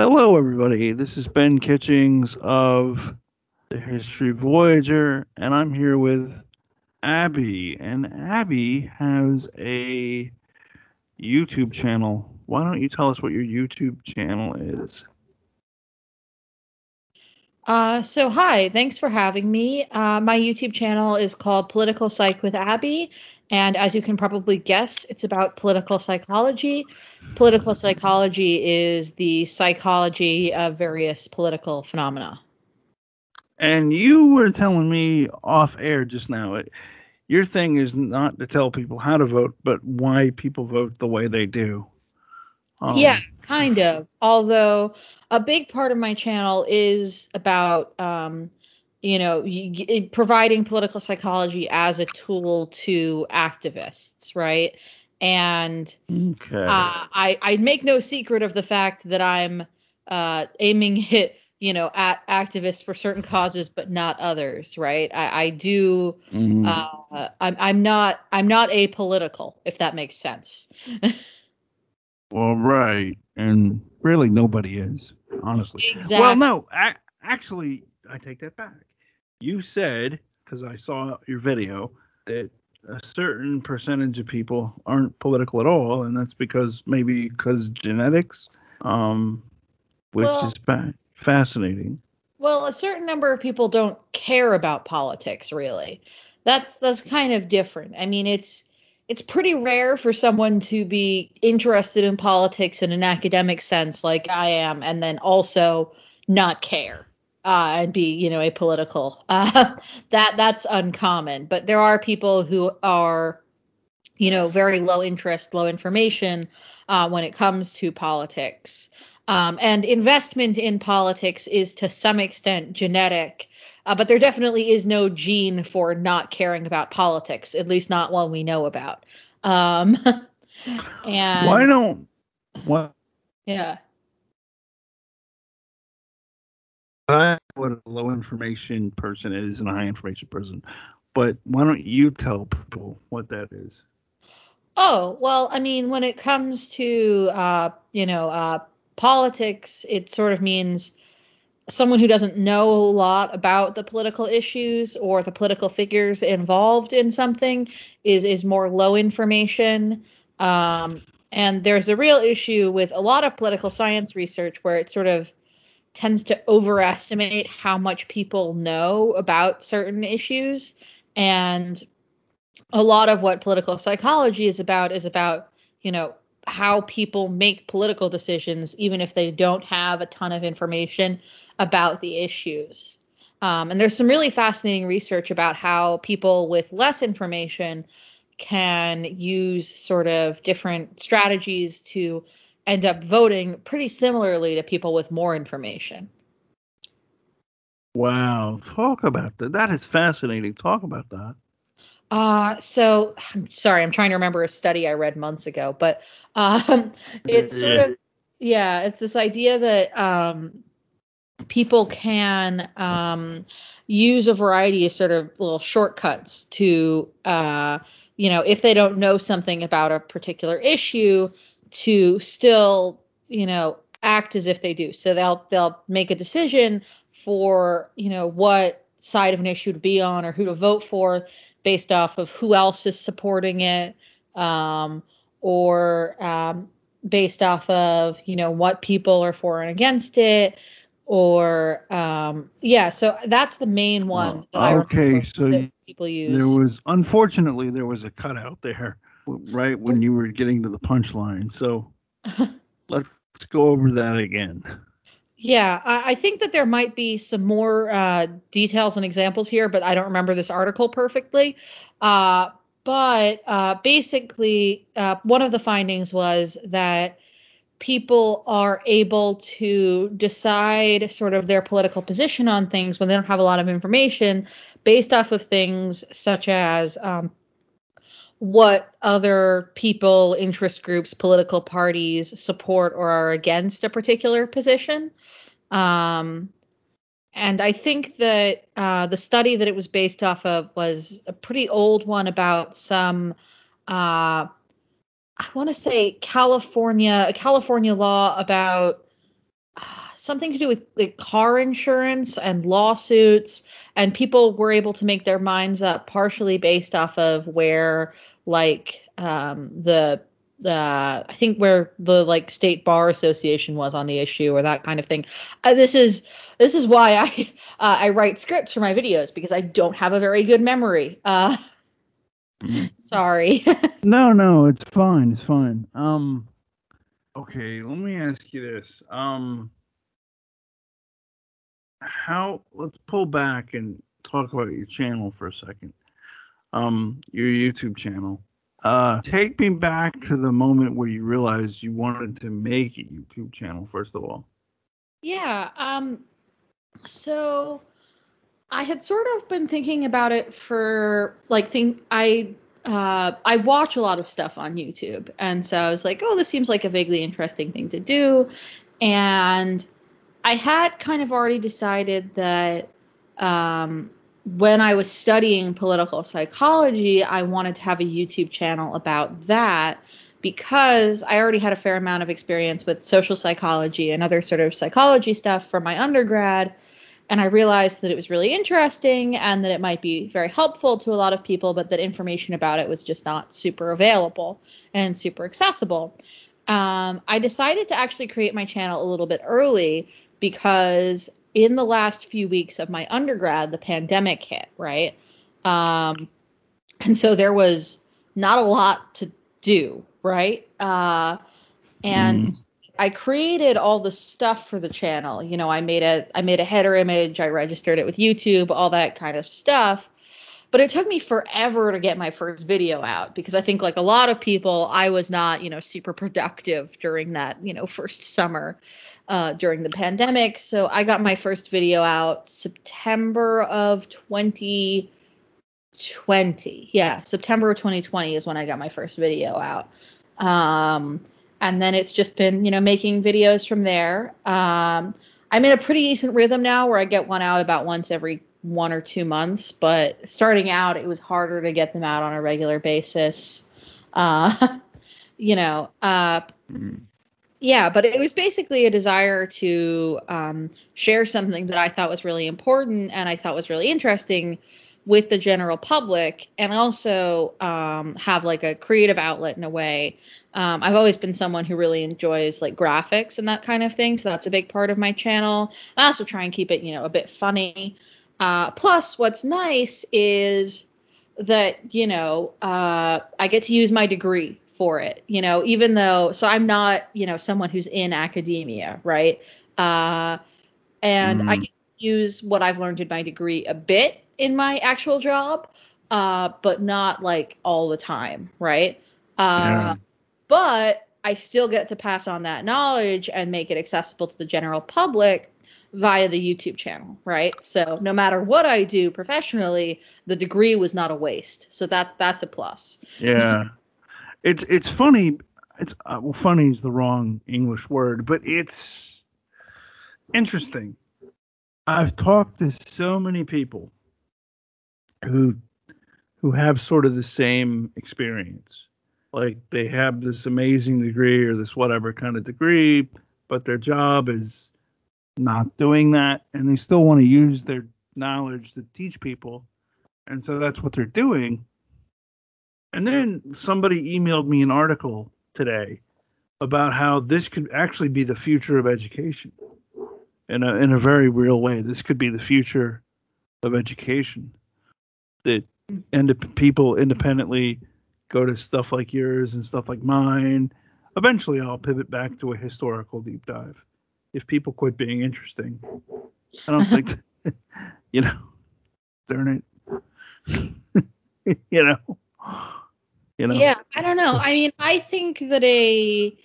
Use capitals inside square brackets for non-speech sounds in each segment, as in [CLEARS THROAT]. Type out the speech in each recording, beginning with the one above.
Hello, everybody. This is Ben Kitchings of the History Voyager, and I'm here with Abby. And Abby has a YouTube channel. Why don't you tell us what your YouTube channel is? Uh, so hi, thanks for having me. Uh, my YouTube channel is called Political Psych with Abby, and as you can probably guess, it's about political psychology. Political psychology is the psychology of various political phenomena. And you were telling me off air just now, it, your thing is not to tell people how to vote, but why people vote the way they do. Um, yeah, kind of. Although a big part of my channel is about, um, you know, y- providing political psychology as a tool to activists, right? And okay. uh, I, I make no secret of the fact that I'm uh, aiming [LAUGHS] it, you know, at activists for certain causes, but not others, right? I, I do. Mm. Uh, I'm, I'm not. I'm not apolitical, if that makes sense. Well, right, and really nobody is, honestly. Exactly. Well, no, I, actually, I take that back. You said because I saw your video that a certain percentage of people aren't political at all, and that's because maybe because genetics, um, which well, is fa- fascinating. Well, a certain number of people don't care about politics, really. That's that's kind of different. I mean, it's it's pretty rare for someone to be interested in politics in an academic sense like I am and then also not care uh, and be you know apolitical [LAUGHS] uh, that that's uncommon but there are people who are you know very low interest low information uh, when it comes to politics um, and investment in politics is to some extent genetic uh, but there definitely is no gene for not caring about politics, at least not one we know about. Um, [LAUGHS] and why don't what? Yeah. I what a low information person is and a high information person, but why don't you tell people what that is? Oh well, I mean, when it comes to uh, you know uh, politics, it sort of means someone who doesn't know a lot about the political issues or the political figures involved in something is is more low information. Um, and there's a real issue with a lot of political science research where it sort of tends to overestimate how much people know about certain issues. And a lot of what political psychology is about is about, you know, how people make political decisions, even if they don't have a ton of information about the issues. Um, and there's some really fascinating research about how people with less information can use sort of different strategies to end up voting pretty similarly to people with more information. Wow, talk about that. That is fascinating. Talk about that. Uh, so I'm sorry, I'm trying to remember a study I read months ago, but um, [LAUGHS] it's sort of yeah, it's this idea that um, people can um, use a variety of sort of little shortcuts to, uh, you know, if they don't know something about a particular issue, to still, you know, act as if they do. So they'll they'll make a decision for, you know, what side of an issue to be on or who to vote for based off of who else is supporting it, um, or um, based off of, you know, what people are for and against it or um, yeah, so that's the main one. okay, so people use. There was unfortunately there was a cutout there, right when you were getting to the punchline. So [LAUGHS] let's go over that again. Yeah, I, I, think that there might be some more uh, details and examples here, but I don't remember this article perfectly. Uh, but uh, basically, uh, one of the findings was that people are able to decide sort of their political position on things when they don't have a lot of information based off of things such as um, what other people, interest groups, political parties support or are against a particular position. Um, and I think that uh, the study that it was based off of was a pretty old one about some uh, I want to say California, California law about something to do with like, car insurance and lawsuits, and people were able to make their minds up partially based off of where like um, the uh, I think where the like state bar association was on the issue or that kind of thing. Uh, this is this is why I [LAUGHS] uh, I write scripts for my videos because I don't have a very good memory. Uh, [LAUGHS] sorry. [LAUGHS] no, no, it's fine. It's fine. Um, okay, let me ask you this. Um, how? Let's pull back and talk about your channel for a second. Um, your YouTube channel. Uh, take me back to the moment where you realized you wanted to make a YouTube channel, first of all. Yeah. Um. So I had sort of been thinking about it for like think I uh, I watch a lot of stuff on YouTube, and so I was like, oh, this seems like a vaguely interesting thing to do, and I had kind of already decided that um, when I was studying political psychology, I wanted to have a YouTube channel about that because I already had a fair amount of experience with social psychology and other sort of psychology stuff from my undergrad. And I realized that it was really interesting and that it might be very helpful to a lot of people, but that information about it was just not super available and super accessible. Um, I decided to actually create my channel a little bit early because in the last few weeks of my undergrad, the pandemic hit, right? Um, and so there was not a lot to do, right? Uh, and mm. I created all the stuff for the channel. You know, I made a I made a header image, I registered it with YouTube, all that kind of stuff. But it took me forever to get my first video out because I think like a lot of people, I was not, you know, super productive during that, you know, first summer uh, during the pandemic. So I got my first video out September of 2020. Yeah, September of 2020 is when I got my first video out. Um, and then it's just been, you know, making videos from there. Um, I'm in a pretty decent rhythm now where I get one out about once every one or two months, but starting out, it was harder to get them out on a regular basis. Uh, [LAUGHS] you know, uh, mm yeah, but it was basically a desire to um, share something that I thought was really important and I thought was really interesting with the general public, and also um, have like a creative outlet in a way. Um, I've always been someone who really enjoys like graphics and that kind of thing, so that's a big part of my channel. I also try and keep it, you know, a bit funny. Uh, plus, what's nice is that you know uh, I get to use my degree for it, you know, even though, so I'm not, you know, someone who's in academia, right? Uh, and mm. I use what I've learned in my degree a bit in my actual job, uh, but not like all the time, right? Uh, yeah. But I still get to pass on that knowledge and make it accessible to the general public via the YouTube channel, right? So no matter what I do professionally, the degree was not a waste. So that that's a plus. Yeah. [LAUGHS] it's it's funny. It's uh, well, funny is the wrong English word, but it's interesting. I've talked to so many people who who have sort of the same experience. Like they have this amazing degree or this whatever kind of degree, but their job is not doing that and they still want to use their knowledge to teach people. And so that's what they're doing. And then somebody emailed me an article today about how this could actually be the future of education in a in a very real way. This could be the future of education. That and people independently go to stuff like yours and stuff like mine. Eventually, I'll pivot back to a historical deep dive if people quit being interesting. I don't think, [LAUGHS] [LAUGHS] you know, darn it, [LAUGHS] you know. You know? Yeah, I don't know. I mean, I think that a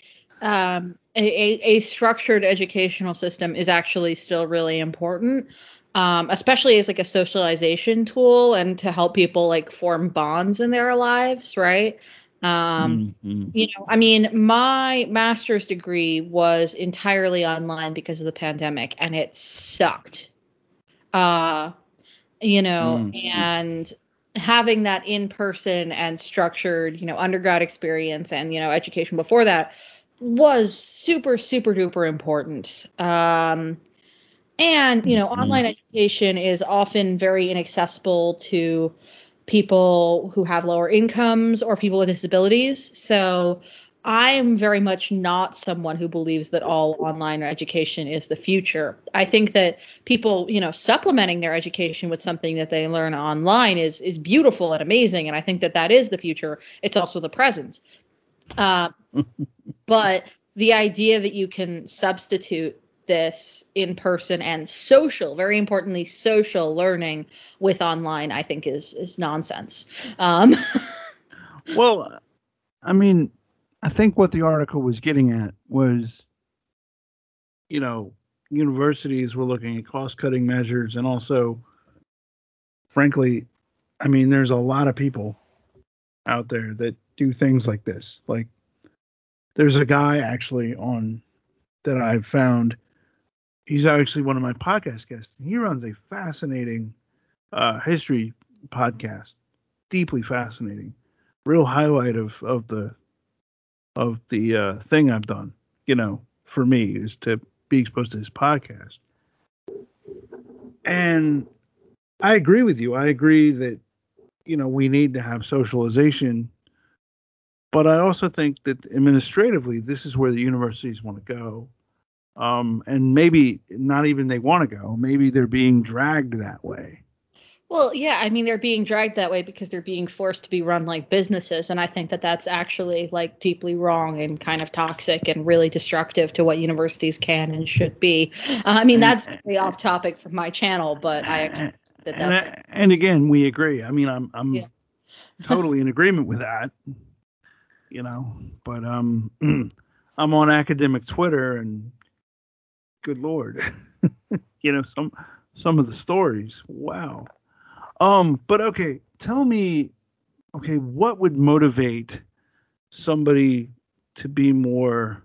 um, a, a structured educational system is actually still really important, um, especially as like a socialization tool and to help people like form bonds in their lives, right? Um, mm-hmm. You know, I mean, my master's degree was entirely online because of the pandemic, and it sucked. Uh, you know, mm-hmm. and having that in person and structured, you know, undergrad experience and, you know, education before that was super super duper important. Um, and you know, mm-hmm. online education is often very inaccessible to people who have lower incomes or people with disabilities. So I'm very much not someone who believes that all online education is the future. I think that people, you know, supplementing their education with something that they learn online is is beautiful and amazing, and I think that that is the future. It's also the present. Uh, [LAUGHS] but the idea that you can substitute this in person and social, very importantly, social learning with online, I think is is nonsense. Um, [LAUGHS] well, I mean, I think what the article was getting at was, you know, universities were looking at cost cutting measures and also, frankly, I mean, there's a lot of people out there that do things like this. Like, there's a guy actually on that I've found. He's actually one of my podcast guests. He runs a fascinating uh, history podcast, deeply fascinating. Real highlight of of the of the uh, thing I've done, you know, for me is to be exposed to this podcast. And I agree with you. I agree that, you know, we need to have socialization. But I also think that administratively, this is where the universities want to go. Um, and maybe not even they want to go. Maybe they're being dragged that way. Well, yeah, I mean they're being dragged that way because they're being forced to be run like businesses, and I think that that's actually like deeply wrong and kind of toxic and really destructive to what universities can and should be. Uh, I mean that's very off topic from my channel, but I that that's and, and again we agree. I mean I'm I'm yeah. totally in agreement with that. You know, but um [CLEARS THROAT] I'm on academic Twitter and good lord, [LAUGHS] you know some some of the stories. Wow. Um, but okay, tell me, okay, what would motivate somebody to be more,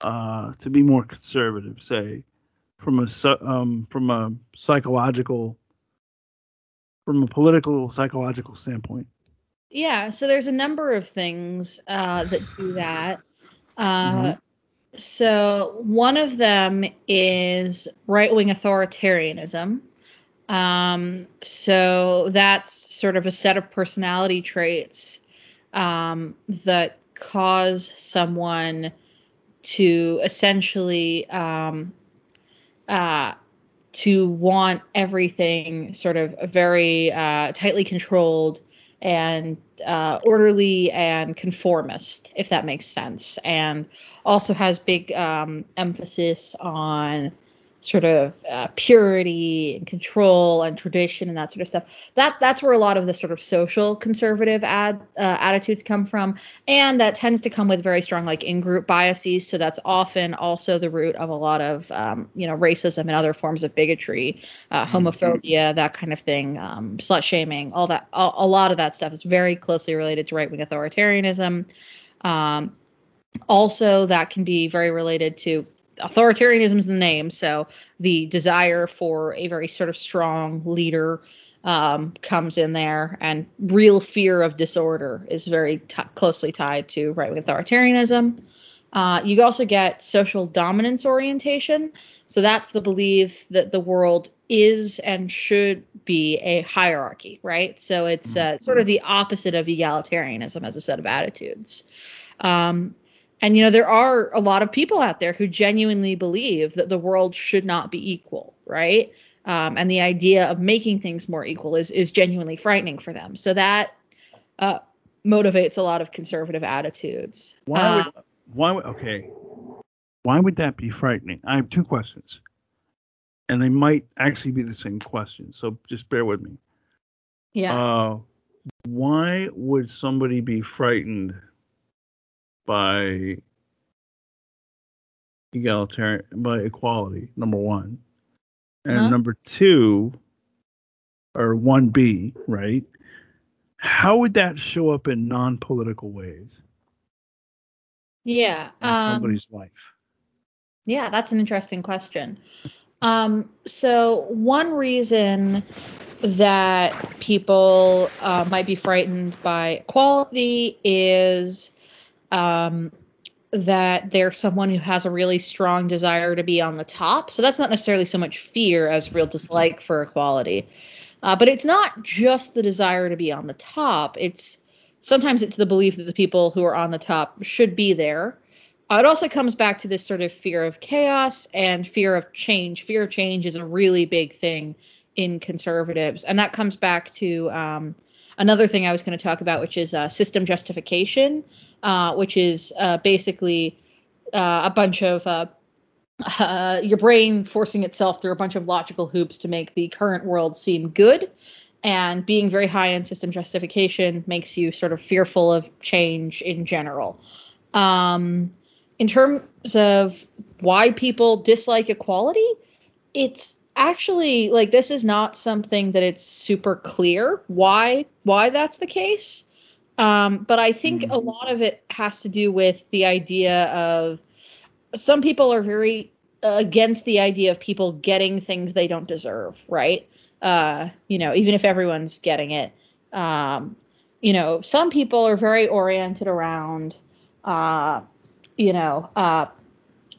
uh, to be more conservative, say, from a um, from a psychological, from a political psychological standpoint? Yeah, so there's a number of things uh, that do that. Uh, mm-hmm. So one of them is right wing authoritarianism. Um, so that's sort of a set of personality traits um, that cause someone to essentially um, uh, to want everything sort of very uh, tightly controlled and uh, orderly and conformist, if that makes sense, and also has big um, emphasis on sort of uh, purity and control and tradition and that sort of stuff. That that's where a lot of the sort of social conservative ad, uh, attitudes come from, and that tends to come with very strong like in-group biases. So that's often also the root of a lot of um, you know racism and other forms of bigotry, uh, mm-hmm. homophobia, that kind of thing, um, slut shaming, all that. A, a, lot of that stuff is very closely related to right-wing authoritarianism. Um, also, that can be very related to authoritarianism is the name, so the desire for a very sort of strong leader um, comes in there, and real fear of disorder is very t- closely tied to right wing authoritarianism. Uh, you also get social dominance orientation. So that's the belief that the world is and should be a hierarchy, right? So it's uh, sort of the opposite of egalitarianism as a set of attitudes. Um, and, you know, there are a lot of people out there who genuinely believe that the world should not be equal, right? Um, and the idea of making things more equal is, is genuinely frightening for them. So that uh, motivates a lot of conservative attitudes. Why uh, would, why would, okay. Why would that be frightening? I have two questions. And they might actually be the same question. So just bear with me. Yeah. Uh, why would somebody be frightened by egalitarian by equality number one. And uh-huh. number two or 1b right? How would that show up in non-political ways? Yeah in um, somebody's life. Yeah that's an interesting question. Um, so one reason that people uh, might be frightened by equality is um, that they're someone who has a really strong desire to be on the top. So that's not necessarily so much fear as real dislike for equality. Uh, but it's not just the desire to be on the top. It's sometimes it's the belief that the people who are on the top should be there. Uh, it also comes back to this sort of fear of chaos and fear of change. Fear of change is a really big thing in conservatives, and that comes back to um, another thing I was going to talk about, which is uh, system justification, uh, which is uh, basically uh, a bunch of uh, uh, your brain forcing itself through a bunch of logical hoops to make the current world seem good. And being very high in system justification makes you sort of fearful of change in general. Um, in terms of why people dislike equality, it's actually like this is not something that it's super clear why why that's the case. Um, but I think mm-hmm. a lot of it has to do with the idea of some people are very against the idea of people getting things they don't deserve, right? Uh, you know, even if everyone's getting it. Um, you know, some people are very oriented around, uh, you know, uh,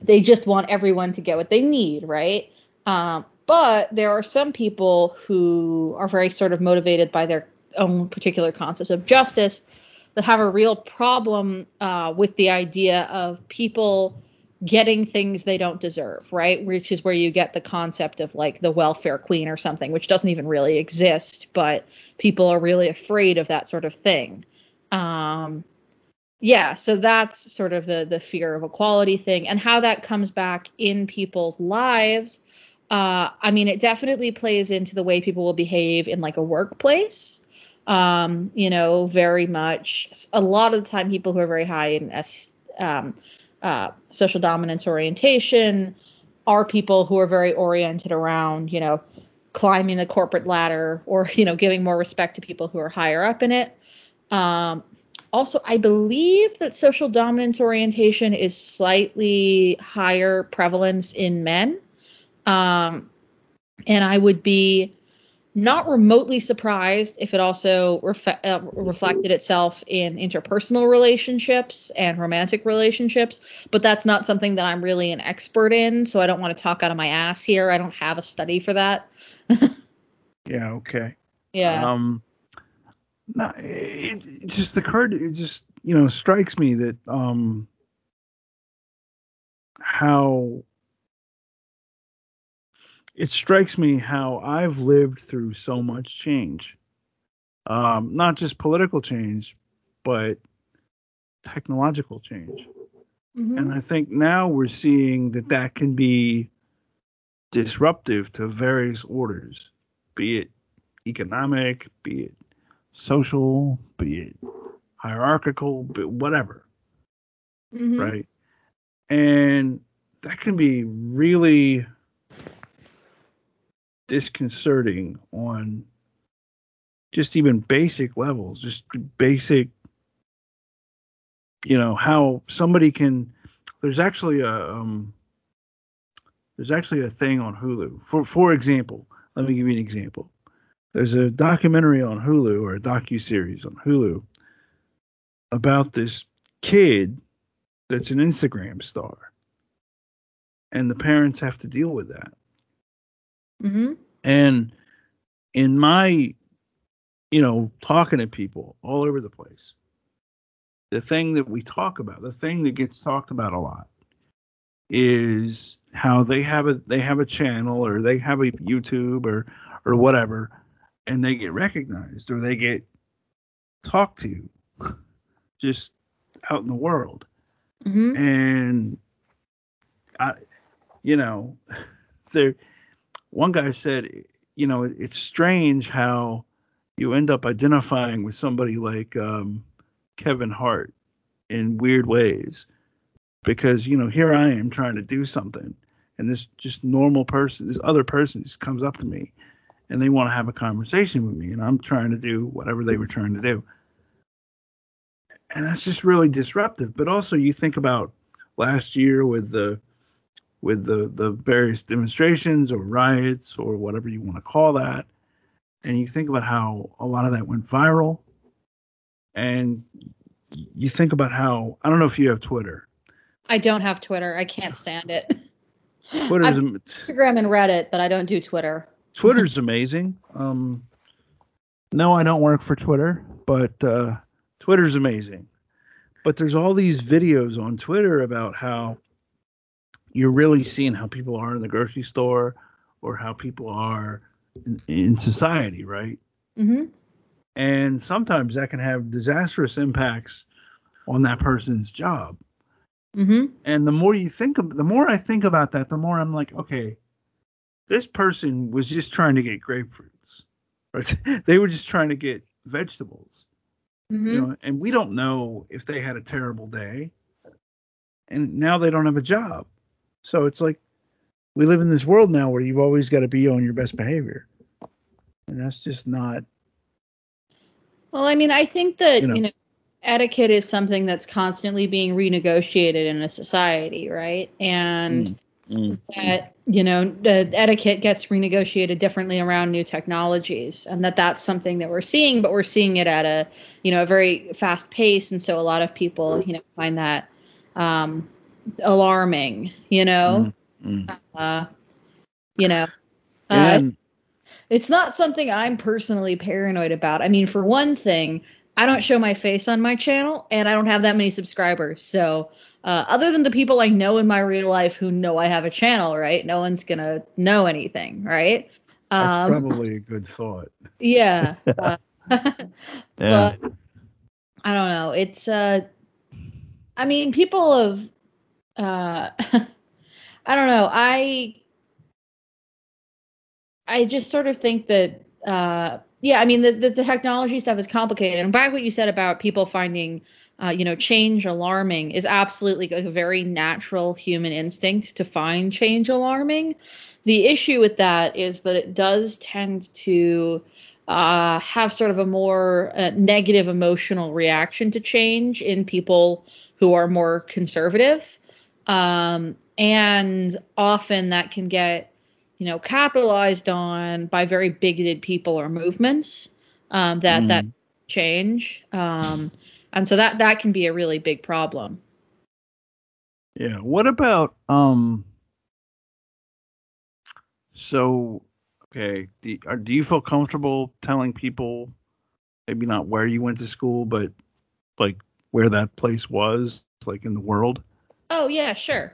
they just want everyone to get what they need, right? Um, but there are some people who are very sort of motivated by their own particular concepts of justice that have a real problem uh, with the idea of people getting things they don't deserve, right? Which is where you get the concept of like the welfare queen or something, which doesn't even really exist, but people are really afraid of that sort of thing. Um, yeah, so that's sort of the the fear of equality thing, and how that comes back in people's lives uh, I mean, it definitely plays into the way people will behave in like a workplace. Um, you know, very much. A lot of the time, people who are very high in S, um, uh, social dominance orientation are people who are very oriented around, you know, climbing the corporate ladder or, [LAUGHS] you know, giving more respect to people who are higher up in it. Um, also, I believe that social dominance orientation is slightly higher prevalence in men. Um, and I would be not remotely surprised if it also ref- uh, reflected itself in interpersonal relationships and romantic relationships, but that's not something that I'm really an expert in, so I don't want to talk out of my ass here. I don't have a study for that. [LAUGHS] yeah, okay. Yeah. Um no, it, it just occurred it just, you know, strikes me that um how it strikes me how I've lived through so much change. Um, not just political change, but technological change. Mm-hmm. And I think now we're seeing that that can be disruptive to various orders, be it economic, be it social, be it hierarchical, but whatever. Mm-hmm. Right. And that can be really disconcerting on just even basic levels, just basic, you know, how somebody can. There's actually a um, there's actually a thing on Hulu. For for example, let me give you an example. There's a documentary on Hulu or a docu series on Hulu about this kid that's an Instagram star, and the parents have to deal with that. Mm-hmm. And in my, you know, talking to people all over the place, the thing that we talk about, the thing that gets talked about a lot, is how they have a they have a channel or they have a YouTube or or whatever, and they get recognized or they get talked to [LAUGHS] just out in the world. Mm-hmm. And I, you know, [LAUGHS] they're one guy said, you know, it's strange how you end up identifying with somebody like um, Kevin Hart in weird ways. Because you know here I am trying to do something and this just normal person this other person just comes up to me and they want to have a conversation with me and I'm trying to do whatever they were trying to do. And that's just really disruptive. But also you think about last year with the with the, the various demonstrations or riots or whatever you want to call that. And you think about how a lot of that went viral. And you think about how, I don't know if you have Twitter, I don't have Twitter. I can't stand it. Twitter's Instagram and Reddit, but I don't do Twitter. Twitter's amazing. Um, no, I don't work for Twitter, but uh, Twitter's amazing. But there's all these videos on Twitter about how you're really seeing how people are in the grocery store or how people are in, in society, right? Mm-hmm. And sometimes that can have disastrous impacts on that person's job. Mm-hmm. And the more you think of, the more I think about that, the more I'm like, okay, this person was just trying to get grapefruits, right? [LAUGHS] they were just trying to get vegetables, mm-hmm. you know, and we don't know if they had a terrible day, and now they don't have a job. So it's like we live in this world now where you've always got to be on your best behavior, and that's just not. Well, I mean, I think that you know, you know etiquette is something that's constantly being renegotiated in a society, right? And mm. Mm. that you know the etiquette gets renegotiated differently around new technologies, and that that's something that we're seeing, but we're seeing it at a you know a very fast pace, and so a lot of people you know find that um, alarming, you know. Mm. mm. Uh, you know. Uh, it's not something I'm personally paranoid about. I mean, for one thing, I don't show my face on my channel, and I don't have that many subscribers. So, uh, other than the people I know in my real life who know I have a channel, right? No one's gonna know anything, right? That's um, probably a good thought. Yeah. [LAUGHS] uh, [LAUGHS] yeah. But I don't know. It's uh, I mean, people have uh, [LAUGHS] I don't know. I I just sort of think that uh yeah, I mean the, the, the technology stuff is complicated. And back what you said about people finding uh, you know, change alarming is absolutely a very natural human instinct to find change alarming. The issue with that is that it does tend to uh, have sort of a more uh, negative emotional reaction to change in people who are more conservative. Um, and often that can get you know, capitalized on by very bigoted people or movements um, that mm. that change, um, and so that that can be a really big problem. Yeah. What about um? So okay, do, do you feel comfortable telling people, maybe not where you went to school, but like where that place was, like in the world? Oh yeah, sure.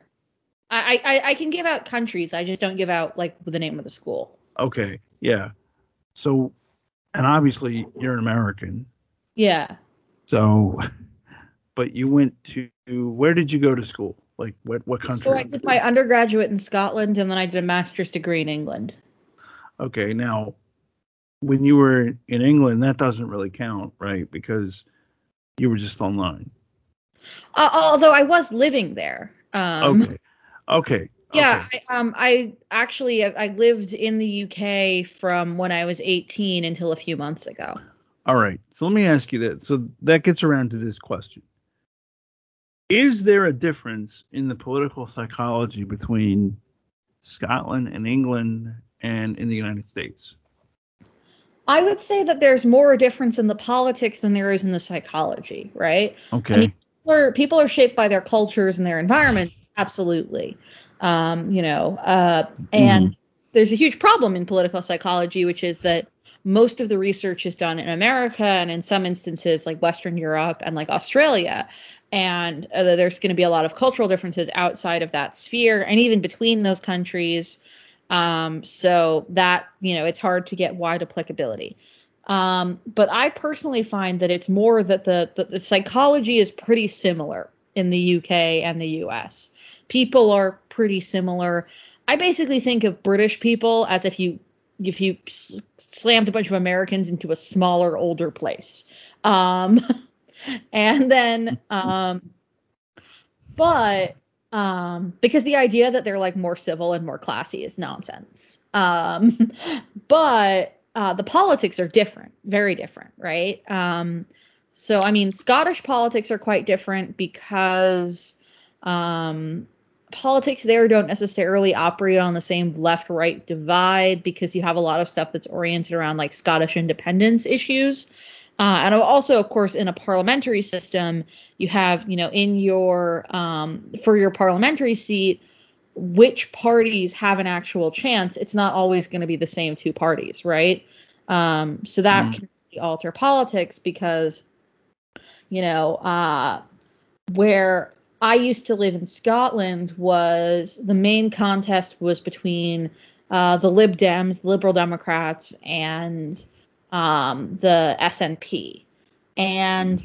I, I I can give out countries. I just don't give out like the name of the school. Okay. Yeah. So, and obviously you're an American. Yeah. So, but you went to where did you go to school? Like what what country? So I did my undergraduate in Scotland and then I did a master's degree in England. Okay. Now, when you were in England, that doesn't really count, right? Because you were just online. Uh, although I was living there. Um, okay. Okay. Yeah, okay. I, um, I actually I lived in the UK from when I was 18 until a few months ago. All right. So let me ask you that. So that gets around to this question. Is there a difference in the political psychology between Scotland and England and in the United States? I would say that there's more difference in the politics than there is in the psychology, right? Okay. I mean, people are, people are shaped by their cultures and their environments absolutely. Um, you know, uh, and mm. there's a huge problem in political psychology, which is that most of the research is done in America and in some instances like Western Europe and like Australia. And uh, there's going to be a lot of cultural differences outside of that sphere and even between those countries. Um, so that, you know, it's hard to get wide applicability. Um, but I personally find that it's more that the, the, the psychology is pretty similar in the UK and the US people are pretty similar. I basically think of British people as if you if you slammed a bunch of Americans into a smaller, older place. Um, [LAUGHS] and then, um, but um, because the idea that they're like more civil and more classy is nonsense. Um, [LAUGHS] but uh, the politics are different, very different, right? Um, so I mean, Scottish politics are quite different because um, politics there don't necessarily operate on the same left right divide because you have a lot of stuff that's oriented around like Scottish independence issues. Uh, and also, of course, in a parliamentary system, you have, you know, in your um, for your parliamentary seat, which parties have an actual chance. It's not always going to be the same two parties, right? Um, so that mm. can alter politics because, you know, uh, where I used to live in Scotland was the main contest was between uh, the Lib Dems, the Liberal Democrats, and um, the SNP. And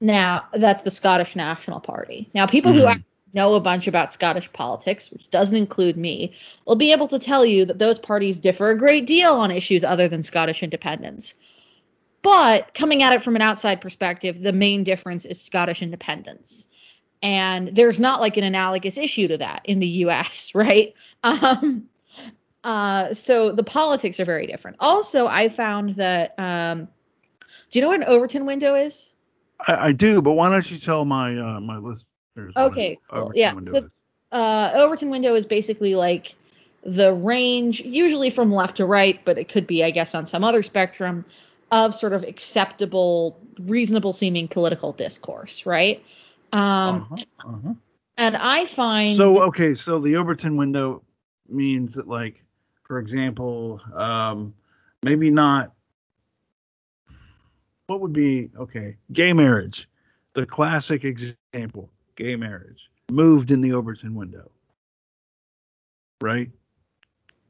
now that's the Scottish National Party. Now, people mm-hmm. who know a bunch about Scottish politics, which doesn't include me, will be able to tell you that those parties differ a great deal on issues other than Scottish independence. But coming at it from an outside perspective, the main difference is Scottish independence. And there's not like an analogous issue to that in the US, [LAUGHS] right? Um, uh, so the politics are very different. Also, I found that um, do you know what an Overton window is? I, I do, but why don't you tell my uh, my listeners? Okay, cool. yeah. So uh, Overton window is basically like the range, usually from left to right, but it could be, I guess, on some other spectrum of sort of acceptable, reasonable seeming political discourse, right? Um, uh-huh, uh-huh. And I find so okay. So the Overton window means that like for example, um, maybe not. What would be okay? Gay marriage, the classic example. Gay marriage moved in the Overton window, right?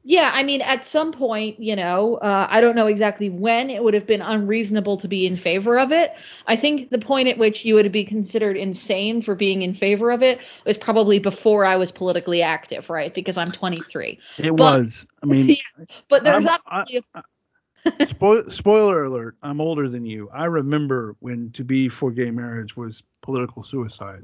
Yeah, I mean, at some point, you know, uh, I don't know exactly when it would have been unreasonable to be in favor of it. I think the point at which you would be considered insane for being in favor of it was probably before I was politically active, right? Because I'm 23. It but, was. I mean, [LAUGHS] yeah, but there's obviously. Spoil, spoiler alert! I'm older than you. I remember when to be for gay marriage was political suicide,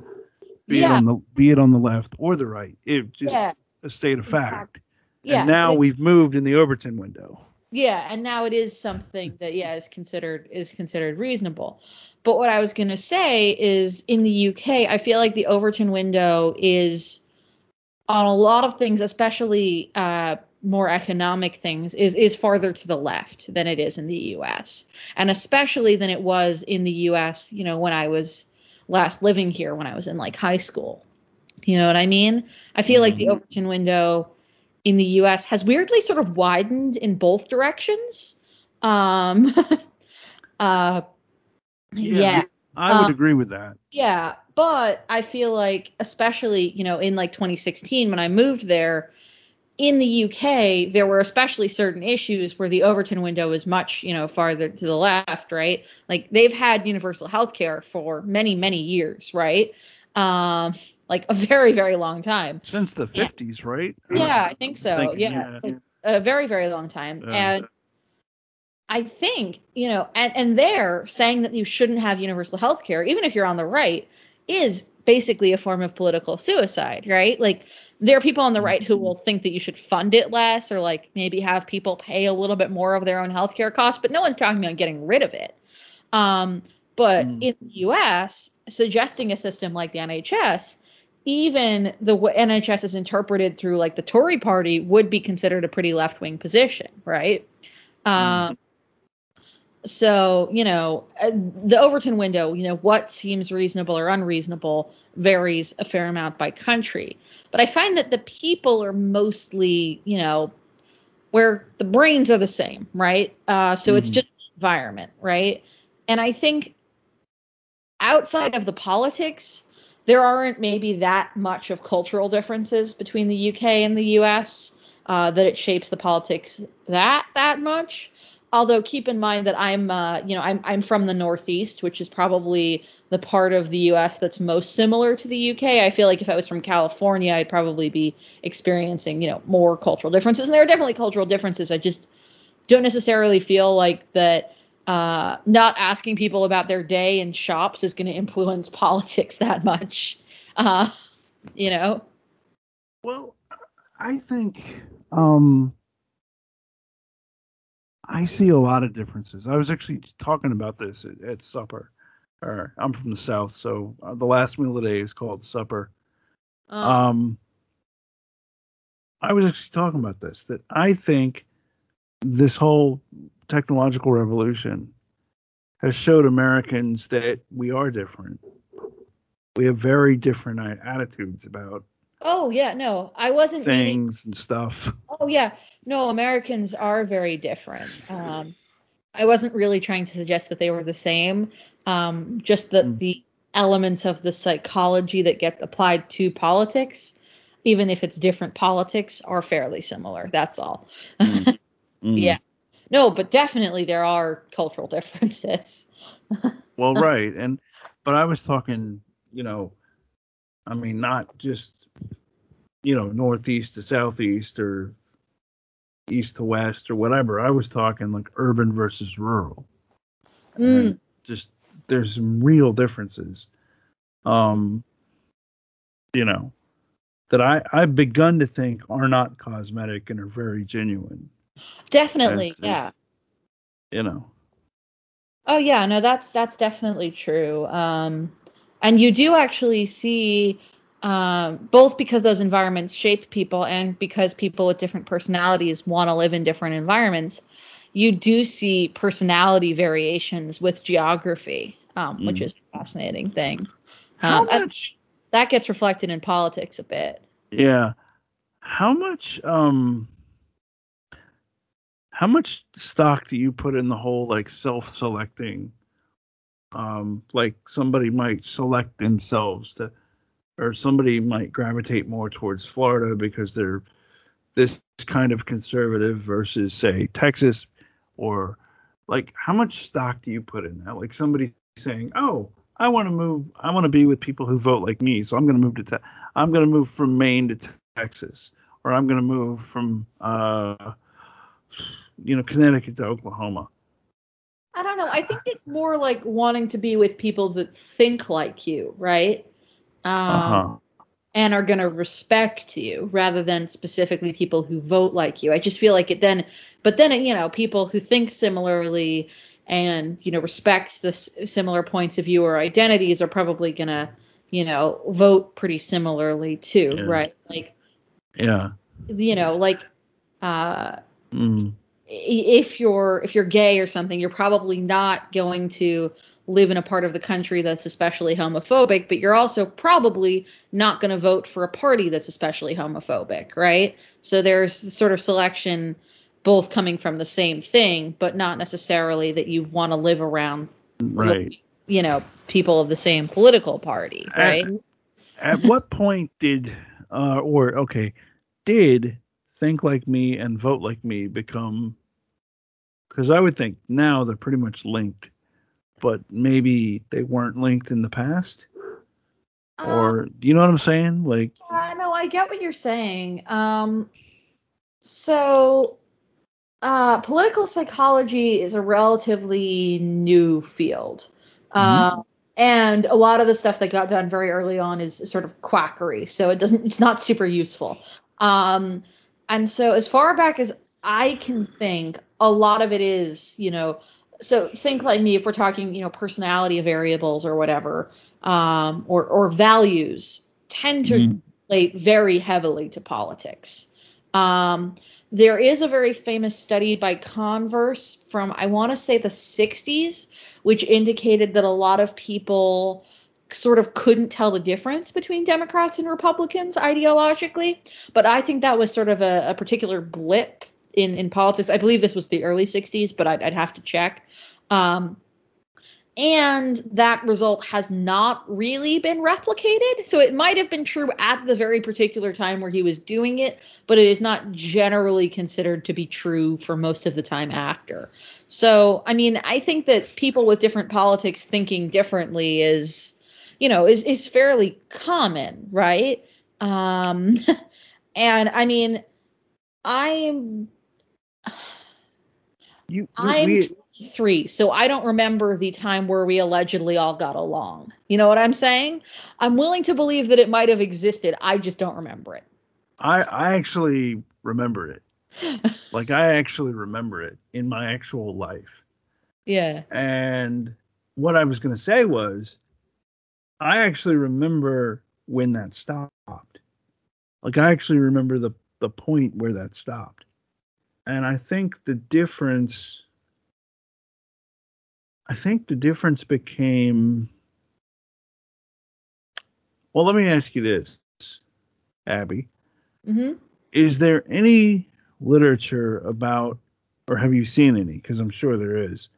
be yeah. it on the be it on the left or the right. It just yeah. a state of fact. Yeah. And now we've moved in the Overton window. Yeah, and now it is something that yeah is considered is considered reasonable. But what I was going to say is in the UK, I feel like the Overton window is on a lot of things, especially uh, more economic things, is is farther to the left than it is in the US, and especially than it was in the US. You know, when I was last living here, when I was in like high school. You know what I mean? I feel like the mm-hmm. Overton window in the US has weirdly sort of widened in both directions. Um, [LAUGHS] uh, yeah, yeah. I would um, agree with that. Yeah, but I feel like, especially, you know, in like 2016 when I moved there, in the UK, there were especially certain issues where the Overton window is much, you know, farther to the left, right? Like they've had universal health care for many, many years, right? Um, like a [LAUGHS] very very long time. Since the 50s right? Yeah i think so. thinking, yeah, yeah. a very very long time. Uh, and i think you know and and they're saying that you shouldn't have universal health care even if you're on the right is basically a form of political suicide right? Like there are people on the right who will think that you should fund it less or like maybe have people pay a little bit more of their own healthcare costs but no one's talking about getting rid of it um, but mm. in the us suggesting a system like the nhs even the NHS is interpreted through like the Tory party would be considered a pretty left wing position, right? Mm. Um, so, you know, uh, the Overton window, you know, what seems reasonable or unreasonable varies a fair amount by country. But I find that the people are mostly, you know, where the brains are the same, right? Uh, so mm. it's just environment, right? And I think outside of the politics, there aren't maybe that much of cultural differences between the UK and the US uh, that it shapes the politics that that much. Although keep in mind that I'm, uh, you know, I'm I'm from the Northeast, which is probably the part of the U.S. that's most similar to the U.K. I feel like if I was from California, I'd probably be experiencing, you know, more cultural differences, and there are definitely cultural differences. I just don't necessarily feel like that uh, not asking people about their day in shops is going [LAUGHS] to influence politics that much. Uh, you know? Well, I think um, I see a lot of differences. I was actually talking about this at, at supper. Or, I'm from the South, so uh, the last meal of the day is called supper. Um, um, I was actually talking about this that I think this whole technological revolution has showed Americans that we are different. We have very different attitudes about Oh yeah, no, I wasn't things and stuff. Oh yeah, no, Americans are very different. Um, I wasn't really trying to suggest that they were the same. Um, just that mm. the elements of the psychology that get applied to politics, even if it's different politics, are fairly similar. That's all. Mm. [LAUGHS] Mm. yeah. No, but definitely there are cultural [LAUGHS] differences. well, right, and but I was talking, you know, I mean, not just you know, northeast to southeast or east to west or whatever. I was talking like urban versus rural. Mm. Just there's some real differences. Um, you know, that I I've begun to think are not cosmetic and are very genuine. Definitely, yeah. You know. Oh yeah, no, that's that's definitely true. Um, and you do actually see um, both because those environments shape people and because people with different personalities want to live in different environments, you do see personality variations with geography, um, mm. which is a fascinating thing. How um, much that gets reflected in politics a bit. Yeah. How much um how much stock do you put in the whole like self-selecting um like somebody might select themselves to or somebody might gravitate more towards Florida because they're this kind of conservative versus say Texas or like how much stock do you put in that? Like somebody saying, "Oh, I want to move. I want to be with people who vote like me, so I'm going to move to te- I'm going to move from Maine to Texas, or I'm going to move from uh, you know Connecticut to Oklahoma." I don't know. I think it's more like wanting to be with people that think like you, right? Um, uh-huh. and are going to respect you rather than specifically people who vote like you. I just feel like it then, but then you know, people who think similarly and you know respect the s- similar points of view or identities are probably going to you know vote pretty similarly too, yeah. right? Like, yeah, you know, like. Uh, mm if you're if you're gay or something, you're probably not going to live in a part of the country that's especially homophobic, but you're also probably not going to vote for a party that's especially homophobic, right? So there's sort of selection both coming from the same thing, but not necessarily that you want to live around right. You know, people of the same political party, right? At, at what point did uh or okay, did think like me and vote like me become because I would think now they're pretty much linked, but maybe they weren't linked in the past. Um, or do you know what I'm saying? Like, I know I get what you're saying. Um, so, uh, political psychology is a relatively new field. Mm-hmm. Uh, and a lot of the stuff that got done very early on is sort of quackery, so it doesn't, it's not super useful. Um, and so, as far back as I can think, a lot of it is, you know, so think like me if we're talking, you know, personality variables or whatever, um, or or values tend to mm. relate very heavily to politics. Um, there is a very famous study by Converse from I want to say the 60s, which indicated that a lot of people sort of couldn't tell the difference between Democrats and Republicans ideologically. But I think that was sort of a, a particular blip in in politics. I believe this was the early 60s, but I'd, I'd have to check. Um, and that result has not really been replicated. So it might have been true at the very particular time where he was doing it, but it is not generally considered to be true for most of the time after. So, I mean, I think that people with different politics thinking differently is, you know, is is fairly common, right? Um, [LAUGHS] and I mean, I'm [SIGHS] you, I'm we, 23, so I don't remember the time where we allegedly all got along. You know what I'm saying? I'm willing to believe that it might have existed. I just don't remember it. I I actually remember it. [LAUGHS] like I actually remember it in my actual life. Yeah. And what I was going to say was I actually remember when that stopped. Like I actually remember the the point where that stopped. And I think the difference I think the difference became. Well, let me ask you this, Abby. Mm-hmm. Is there any literature about, or have you seen any? Because I'm sure there is.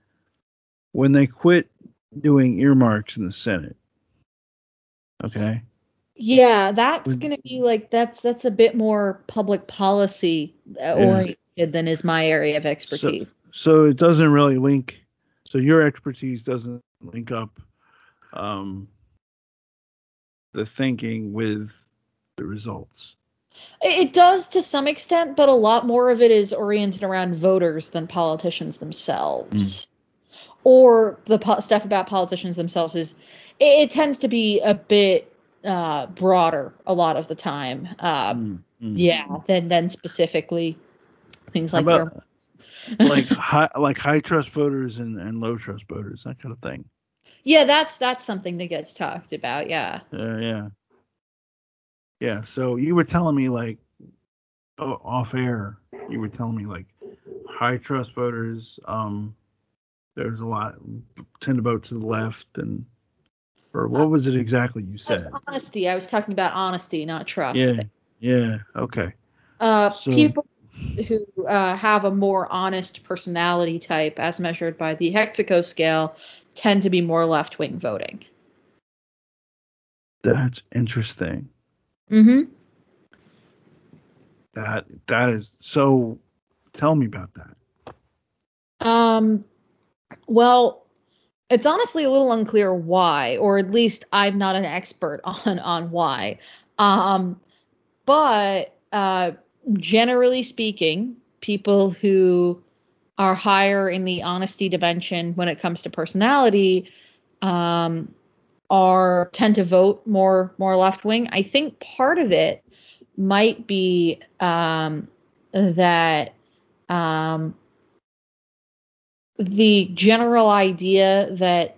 When they quit doing earmarks in the Senate. Okay. Yeah, that's going to be like that's that's a bit more public policy uh, oriented yeah. Than is my area of expertise. So, so, it doesn't really link. So your expertise doesn't link up um, the thinking with the results. It does to some extent, but a lot more of it is oriented around voters than politicians themselves. Mm. Or the po- stuff about politicians themselves is it, it tends to be a bit uh, broader a lot of the time. Uh, mm, mm. Yeah, than than specifically things like about, like [LAUGHS] high like high trust voters and, and low trust voters, that kind of thing. Yeah, that's that's something that gets talked about. Yeah. Uh, yeah. Yeah. So you were telling me like off air, you were telling me like high trust voters, um, there's a lot tend to vote to the left and or what was it exactly you said? honesty. I was talking about honesty, not trust. Yeah. Yeah. Okay. Uh, so, people who uh, have a more honest personality type, as measured by the Hexaco scale, tend to be more left wing voting. That's interesting. Mm-hmm. That that is so. Tell me about that. Um. Well, it's honestly a little unclear why, or at least I'm not an expert [LAUGHS] on on why. Um, but uh, generally speaking, people who are higher in the honesty dimension when it comes to personality um, are tend to vote more more left wing. I think part of it might be um, that um, the general idea that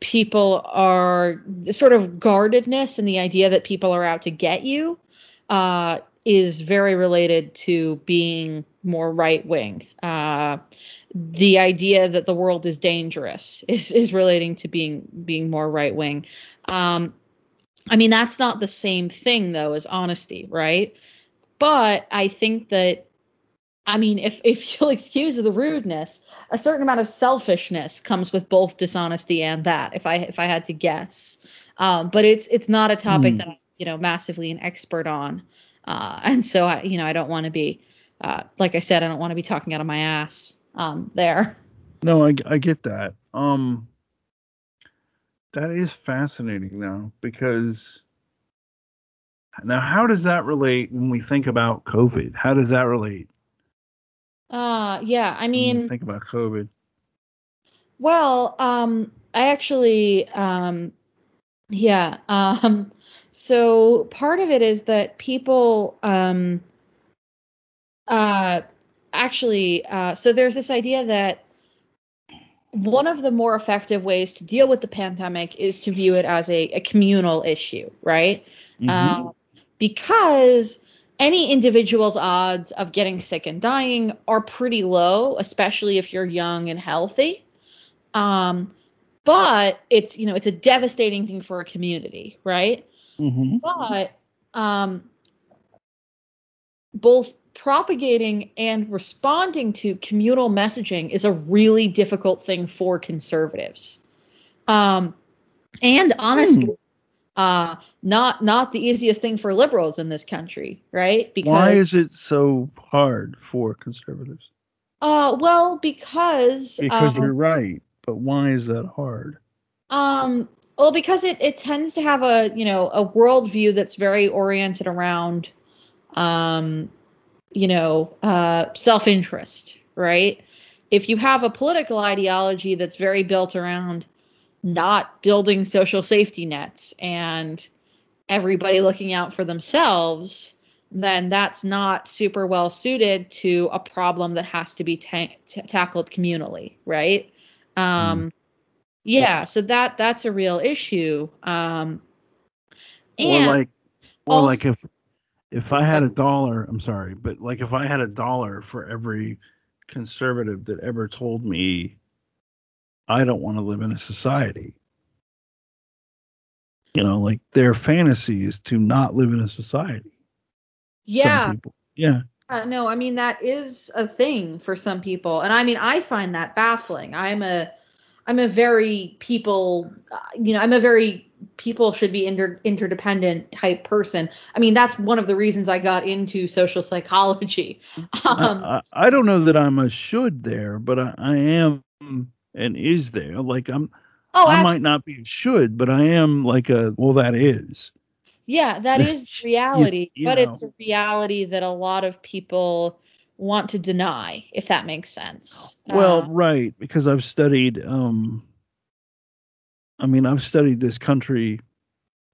people are sort of guardedness and the idea that people are out to get you uh, is very related to being more right wing. Uh, the idea that the world is dangerous [LAUGHS] is, is relating to being being more right wing. Um, I mean that's not the same thing though as honesty, right? But I think that I mean, if if you'll [LAUGHS] excuse the rudeness, a certain amount of selfishness comes with both dishonesty and that. If I if I had to guess, um, but it's it's not a topic mm. that I'm you know massively an expert on, uh, and so I you know I don't want to be, uh, like I said, I don't want to be talking out of my ass um, there. No, I I get that. Um, that is fascinating though because now how does that relate when we think about COVID? How does that relate? Uh, yeah. I mean, think about COVID. Well, um, I actually, um, yeah. [LAUGHS] Um, so part of it is that people, um, uh, actually, uh, so there's this idea that one of the more effective ways to deal with the pandemic is to view it as a, a communal issue, right? Mm-hmm. Uh, because any individual's odds of getting sick and dying are pretty low, especially if you're young and healthy. Um, but it's you know it's a devastating thing for a community, right? Mm-hmm. But um, both propagating and responding to communal messaging is a really difficult thing for conservatives. Um, and honestly, mm uh, not not the easiest thing for liberals in this country, right? Because why is it so hard for conservatives? Uh, well, because because um, you're right, but why is that hard? Um, well, because it it tends to have a you know a worldview that's very oriented around, um, you know, uh, self interest, right? If you have a political ideology that's very built around not building social safety nets and everybody looking out for themselves, then that's not super well suited to a problem that has to be ta- t- tackled communally, right? Um, mm. Yeah, so that that's a real issue. Um, and or like, or also, like if if I had a dollar, I'm sorry, but like if I had a dollar for every conservative that ever told me I don't want to live in a society. You know, like their fantasy is to not live in a society. Yeah. Yeah. Uh, no, I mean that is a thing for some people, and I mean I find that baffling. I'm a I'm a very people, uh, you know, I'm a very people should be inter- interdependent type person. I mean, that's one of the reasons I got into social psychology. [LAUGHS] Um, I, I, don't know that I'm a should there, but I, I am and is there. Like I'm, oh, I might not be a should, but I am like a well, that is. Yeah, that is [LAUGHS] reality, you, you but know. it's a reality that a lot of people want to deny, if that makes sense. Well, uh, right, because I've studied um I mean, I've studied this country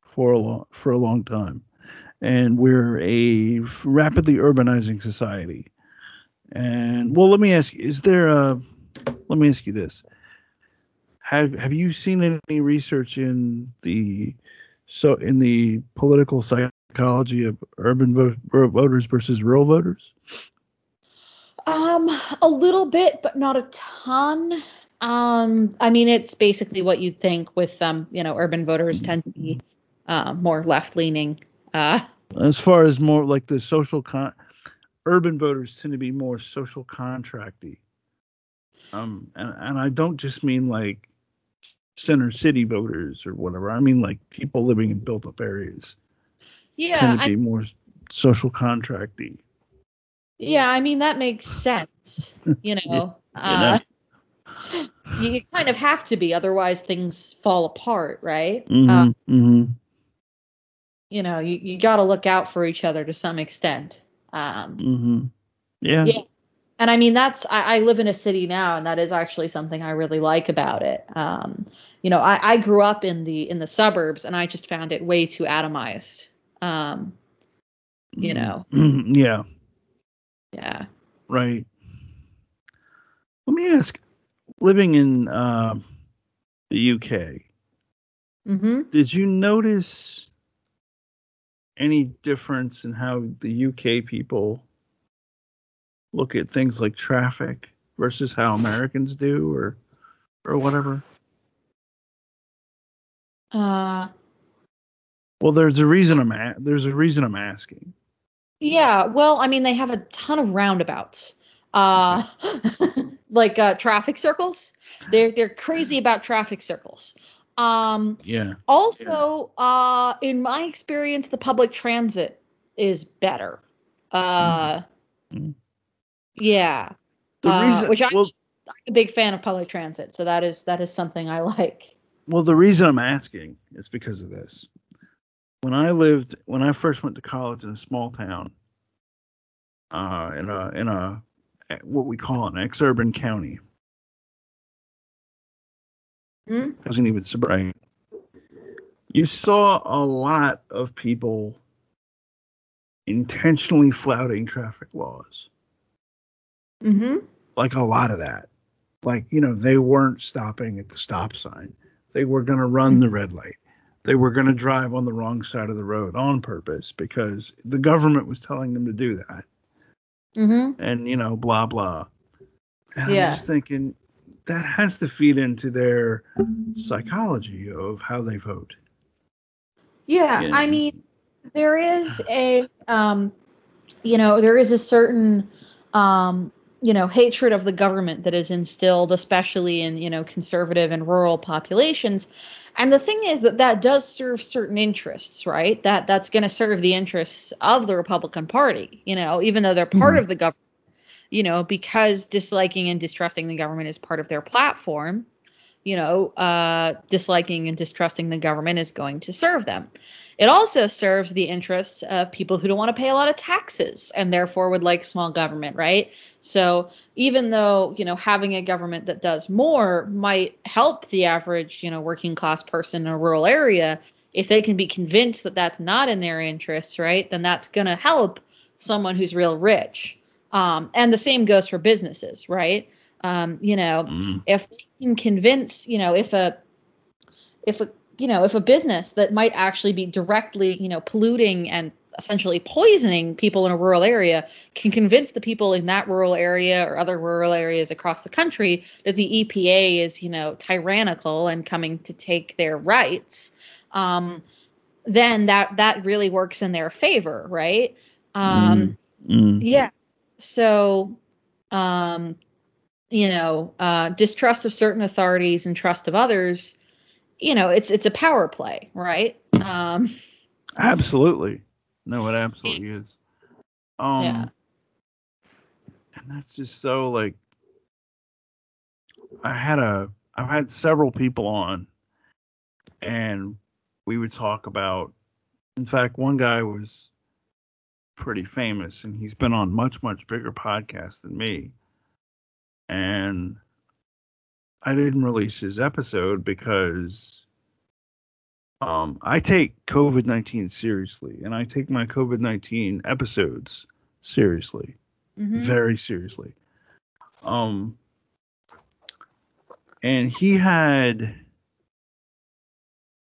for a long for a long time. And we're a rapidly urbanizing society. And well, let me ask you, is there a let me ask you this. Have have you seen any research in the so in the political psychology of urban vo- voters versus rural voters? Um, a little bit, but not a ton. Um, I mean, it's basically what you'd think with um, you know, urban voters tend to be uh, more left leaning. Uh, as far as more like the social con, urban voters tend to be more social contracty. Um, and, and I don't just mean like center city voters or whatever. I mean like people living in built up areas. Yeah, tend to be more social contracty. Yeah, I mean that makes sense. [LAUGHS] You know, uh, you kind of have to be, otherwise things fall apart, right? Mm-hmm, uh, mm-hmm. You know, you, you got to look out for each other to some extent. Um, mm-hmm. Yeah. Yeah. And I mean, that's I, I, live in a city now, and that is actually something I really like about it. Um, you know, I, I grew up in the in the suburbs, and I just found it way too atomized. Um, you know. [CLEARS THROAT] yeah. Yeah. Right. Let me ask, living in uh, the UK, mm-hmm. did you notice any difference in how the UK people look at things like traffic versus how Americans do, or or whatever? Uh. Well, there's a reason I'm a- there's a reason I'm asking. Yeah, well, I mean, they have a ton of roundabouts, uh, [LAUGHS] like uh, traffic circles. They're they're crazy about traffic circles. Um, yeah. Also, yeah. Uh, in my experience, the public transit is better. Uh, mm-hmm. yeah. The uh, reason, which I'm, well, I'm a big fan of public transit, so that is that is something I like. Well, the reason I'm asking is because of this when I lived when I first went to college in a small town, uh, in a in a what we call an exurban county. Mm-hmm. Wasn't even suburban. You saw a lot of people intentionally flouting traffic laws. Mm-hmm. Like a lot of that. Like, you know, they weren't stopping at the stop sign. They were going to run the red light they were going to drive on the wrong side of the road on purpose because the government was telling them to do that. Mm-hmm. And you know, blah blah. And yeah. I'm just thinking that has to feed into their psychology of how they vote. Yeah, know? I mean, there is a, um, you know, there is a certain, um, you know, hatred of the government that is instilled, especially in you know conservative and rural populations and the thing is that that does serve certain interests, right? That that's going to serve the interests of the Republican Party, you know, even though they're part mm-hmm. of the government, you know, because disliking and distrusting the government is part of their platform, you know, uh, disliking and distrusting the government is going to serve them. It also serves the interests of people who don't want to pay a lot of taxes and therefore would like small government, right? So even though, you know, having a government that does more might help the average, you know, working class person in a rural area, if they can be convinced that that's not in their interests, right, then that's going to help someone who's real rich. Um, and the same goes for businesses, right? Um, you know, mm. if they can convince, you know, if a if a you know if a business that might actually be directly you know polluting and essentially poisoning people in a rural area can convince the people in that rural area or other rural areas across the country that the EPA is, you know, tyrannical and coming to take their rights, um, then that that really works in their favor, right? Um, mm, mm. Yeah. So, um, you know, uh, distrust of certain authorities and trust of others, you know, it's it's a power play, right? Um, absolutely. No, it absolutely is. Um, yeah. And that's just so like I had a I've had several people on and we would talk about in fact one guy was pretty famous and he's been on much much bigger podcasts than me and I didn't release his episode because um, I take COVID 19 seriously, and I take my COVID 19 episodes seriously, mm-hmm. very seriously. Um, and he had,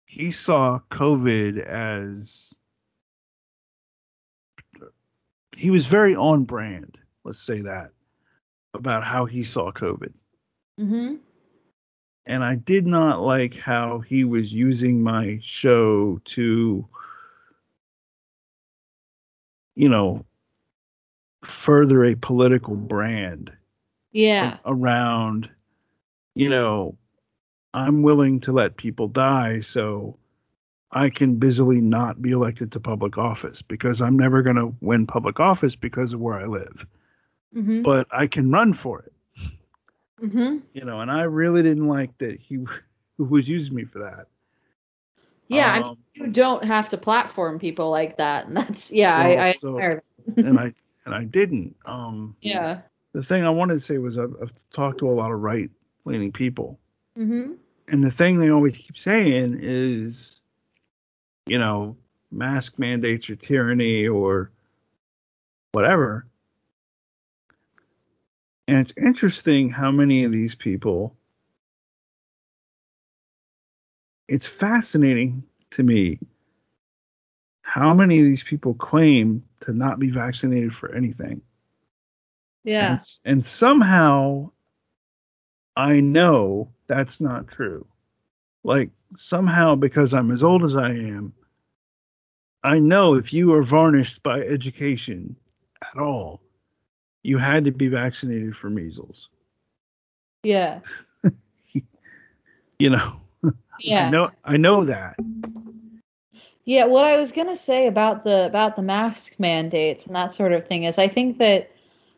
he saw COVID as, he was very on brand, let's say that, about how he saw COVID. Mm-hmm and I did not like how he was using my show to, you know, further a political brand. Yeah. around, you know, I'm willing to let people die so I can busily not be elected to public office because I'm never going to win public office because of where I live. Mm-hmm. But I can run for it. Mm-hmm. You know, and I really didn't like that he [LAUGHS] was using me for that. Yeah, um, I mean, um, you don't have to platform people like that, and that's yeah, well, I, I so, and I [LAUGHS] and I didn't. Um, yeah. The thing I wanted to say was I've, I've talked to a lot of right leaning people, mm-hmm. and the thing they always keep saying is, you know, mask mandates or tyranny or whatever. And it's interesting how many of these people, it's fascinating to me how many of these people claim to not be vaccinated for anything. Yeah. And, and somehow I know that's not true. Like somehow because I'm as old as I am, I know if you are varnished by education at all, you had to be vaccinated for measles. Yeah. [LAUGHS] you know. [LAUGHS] Yeah. I know I know that. Yeah, what I was gonna say about the about the mask mandates and that sort of thing is I think that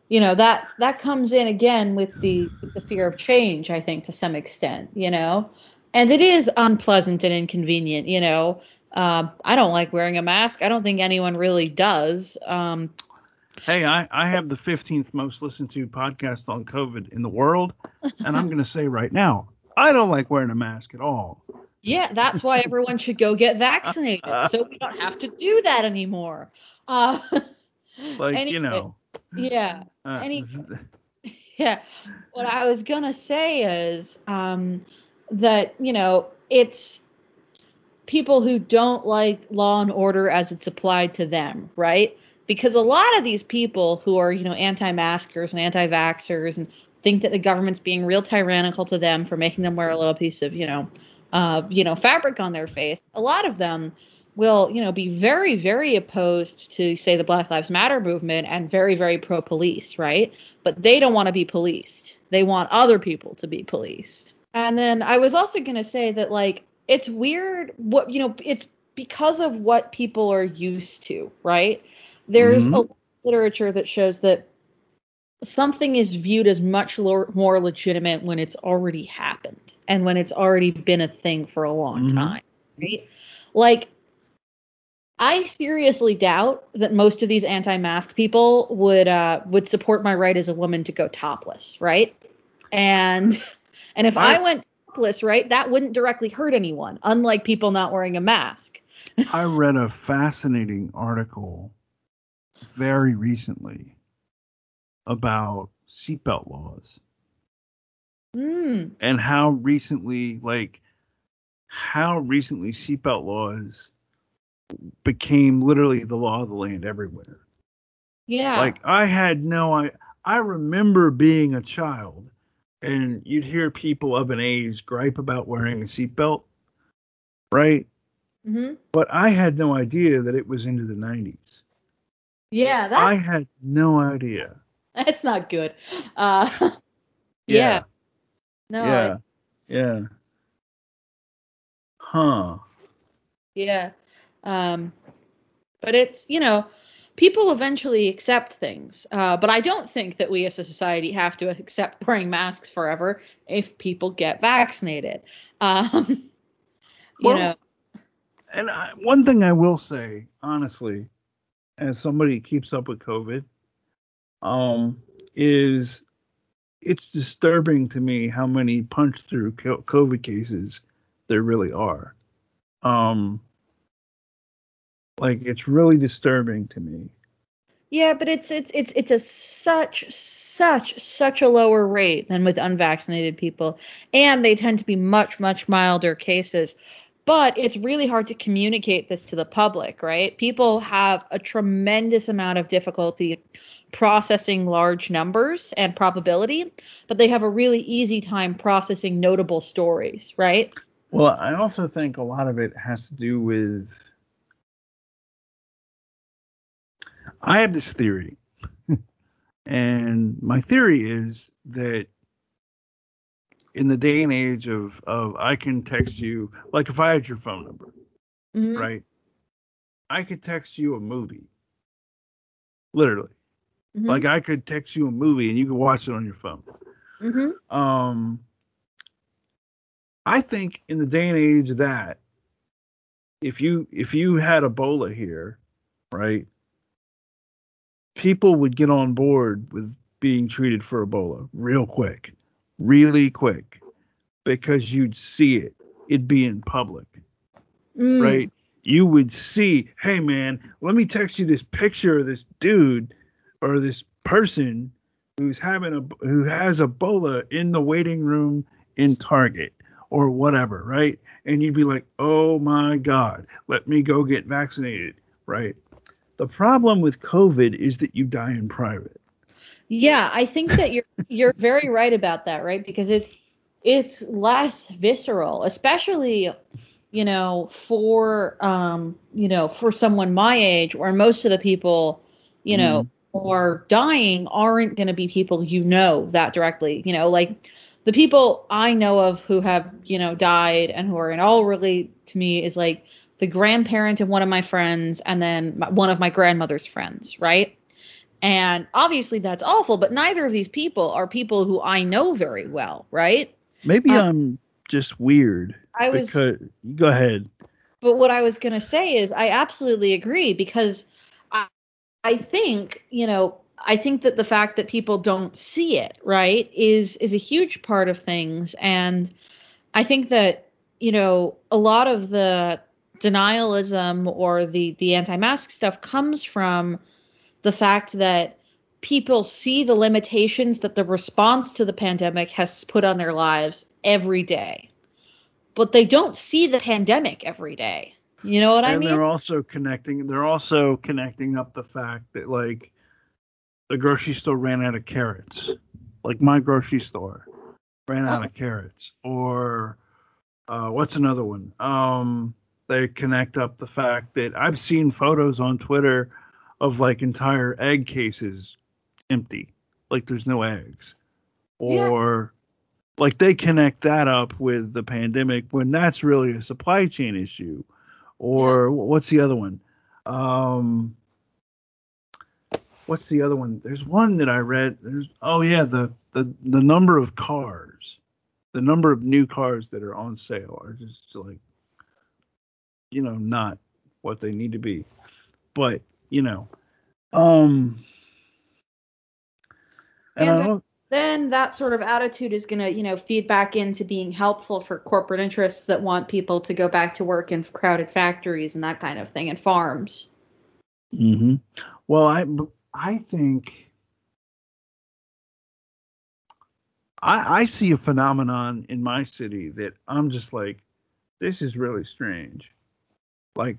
you know that that comes in again with the with the fear of change I think to some extent you know and it is unpleasant and inconvenient you know uh, I don't like wearing a mask I don't think anyone really does um, Hey, I, I have the 15th most listened to podcast on COVID in the world, and I'm going to say right now, I don't like wearing a mask at all. Yeah, that's why everyone should go get vaccinated, so we don't have to do that anymore. Uh, like anyway, you know. Yeah. Uh, any, [LAUGHS] yeah. What I was gonna say is um, that you know it's people who don't like law and order as it's applied to them, right? Because a lot of these people who are, you know, anti-maskers and anti-vaxxers and think that the government's being real tyrannical to them for making them wear a little piece of, you know, uh, you know, fabric on their face. A lot of them will, you know, be very, very opposed to, say, the Black Lives Matter movement and very, very pro-police, right? But they don't want to be policed. They want other people to be policed. And then I was also going to say that, like, it's weird what, you know, it's because of what people are used to, right? There's mm-hmm. a literature that shows that something is viewed as much more legitimate when it's already happened and when it's already been a thing for a long mm-hmm. time, right? Like I seriously doubt that most of these anti-mask people would uh, would support my right as a woman to go topless, right? And and if I, I went topless, right, that wouldn't directly hurt anyone, unlike people not wearing a mask. I read a fascinating article very recently about seatbelt laws. Mm. And how recently, like, how recently seatbelt laws became literally the law of the land everywhere. Yeah. Like I had no I I remember being a child and you'd hear people of an age gripe about wearing a seatbelt, right? Mm-hmm. But I had no idea that it was into the 90s. Yeah, that I had no idea. That's not good. Uh, [LAUGHS] yeah. yeah. No. Yeah. yeah. Huh. Yeah. Um, but it's you know people eventually accept things. Uh, but I don't think that we as a society have to accept wearing masks forever if people get vaccinated. Um, [LAUGHS] you well, know. And I, one thing I will say, honestly, as somebody keeps up with COVID, um, is it's disturbing to me how many punch through COVID cases there really are. Um, like it's really disturbing to me. Yeah, but it's it's it's it's a such such such a lower rate than with unvaccinated people, and they tend to be much much milder cases. But it's really hard to communicate this to the public, right? People have a tremendous amount of difficulty processing large numbers and probability, but they have a really easy time processing notable stories, right? Well, I also think a lot of it has to do with I have this theory, [LAUGHS] and my theory is that in the day and age of of I can text you, like if I had your phone number, mm-hmm. right? I could text you a movie, literally. Mm-hmm. Like I could text you a movie and you could watch it on your phone. Mm-hmm. Um, I think in the day and age of that, if you if you had Ebola here, right, people would get on board with being treated for Ebola real quick, really quick, because you'd see it. It'd be in public, mm. right? You would see, hey man, let me text you this picture of this dude or this person who's having a who has Ebola in the waiting room in Target or whatever, right? And you'd be like, oh my God, let me go get vaccinated, right? The problem with COVID is that you die in private. Yeah, I think that you're [LAUGHS] you're very right about that, right? Because it's it's less visceral, especially you know for um you know for someone my age where most of the people you know mm. who are dying aren't going to be people you know that directly you know like the people i know of who have you know died and who are in all really to me is like the grandparent of one of my friends, and then one of my grandmother's friends, right? And obviously that's awful, but neither of these people are people who I know very well, right? Maybe um, I'm just weird. I was because, go ahead. But what I was going to say is I absolutely agree because I I think, you know, I think that the fact that people don't see it, right, is is a huge part of things and I think that, you know, a lot of the denialism or the the anti-mask stuff comes from the fact that people see the limitations that the response to the pandemic has put on their lives every day. But they don't see the pandemic every day. You know what and I mean? And they're also connecting they're also connecting up the fact that like the grocery store ran out of carrots. Like my grocery store ran out oh. of carrots. Or uh, what's another one? Um they connect up the fact that I've seen photos on Twitter of like entire egg cases empty, like there's no eggs, or yeah. like they connect that up with the pandemic when that's really a supply chain issue, or yeah. what's the other one? Um, what's the other one? There's one that I read. There's oh yeah, the the the number of cars, the number of new cars that are on sale are just like you know, not what they need to be. But, you know, um and, and then that sort of attitude is going to, you know, feed back into being helpful for corporate interests that want people to go back to work in crowded factories and that kind of thing and farms. Mhm. Well, I I think I I see a phenomenon in my city that I'm just like this is really strange. Like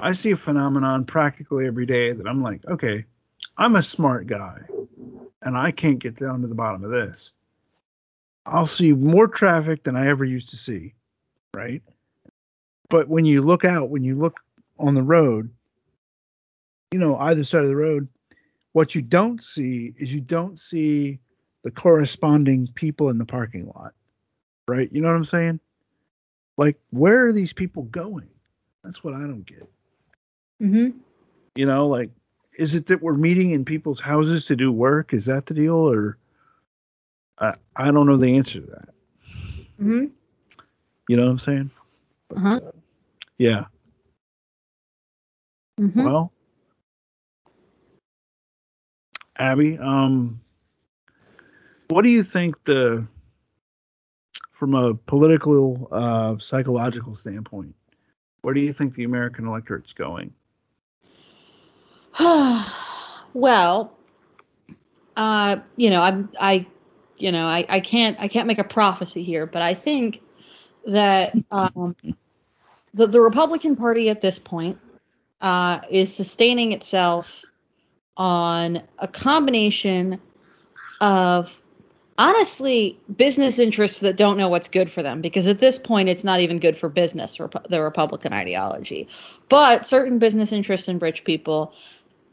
I see a phenomenon practically every day that I'm like, okay, I'm a smart guy and I can't get down to the bottom of this. I'll see more traffic than I ever used to see, right? But when you look out, when you look on the road, you know, either side of the road, what you don't see is you don't see the corresponding people in the parking lot, right? You know what I'm saying? Like, where are these people going? That's what I don't get. Mm-hmm. You know, like, is it that we're meeting in people's houses to do work? Is that the deal, or I I don't know the answer to that. Mm-hmm. You know what I'm saying? Uh-huh. Yeah. Mm-hmm. Well, Abby, um, what do you think the from a political uh, psychological standpoint where do you think the american electorate's going [SIGHS] well uh, you know i'm i you know I, I can't i can't make a prophecy here but i think that um, the, the republican party at this point uh, is sustaining itself on a combination of honestly business interests that don't know what's good for them because at this point it's not even good for business the republican ideology. But certain business interests and rich people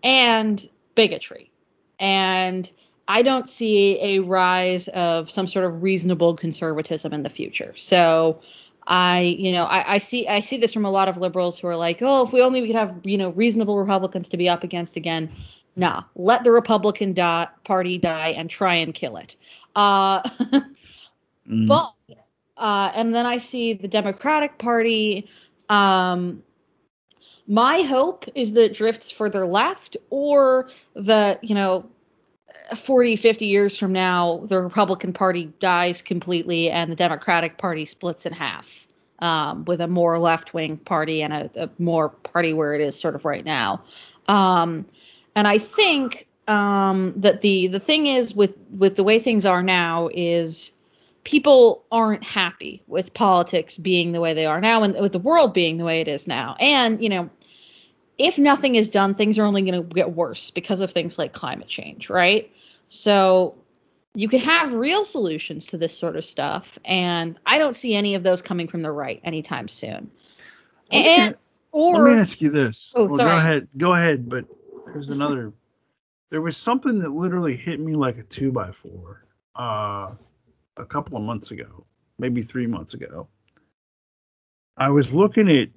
and bigotry and i don't see a rise of some sort of reasonable conservatism in the future so I, you know, I, I, see I see this from a lot of liberals who are like, oh, if we only we could have, you know, reasonable Republicans to be up against again. Nah, let the Republican die, Party die and try and kill it. Uh, [LAUGHS] mm. But uh, and then I see the Democratic Party. Um, my hope is that it drifts further left, or that you know 40, 50 years from now, the Republican Party dies completely and the Democratic Party splits in half um, with a more left wing party and a, a, more party where it is sort of right now. Um, and I think um, that the the thing is with with the way things are now is people aren't happy with politics being the way they are now and with the world being the way it is now. And you know, if nothing is done, things are only going to get worse because of things like climate change, right? So you can have real solutions to this sort of stuff, and I don't see any of those coming from the right anytime soon. and or let me ask you this. Oh, well, sorry. Go ahead. Go ahead. But there's another. there was something that literally hit me like a two by four. Uh, a couple of months ago, maybe three months ago. I was looking at,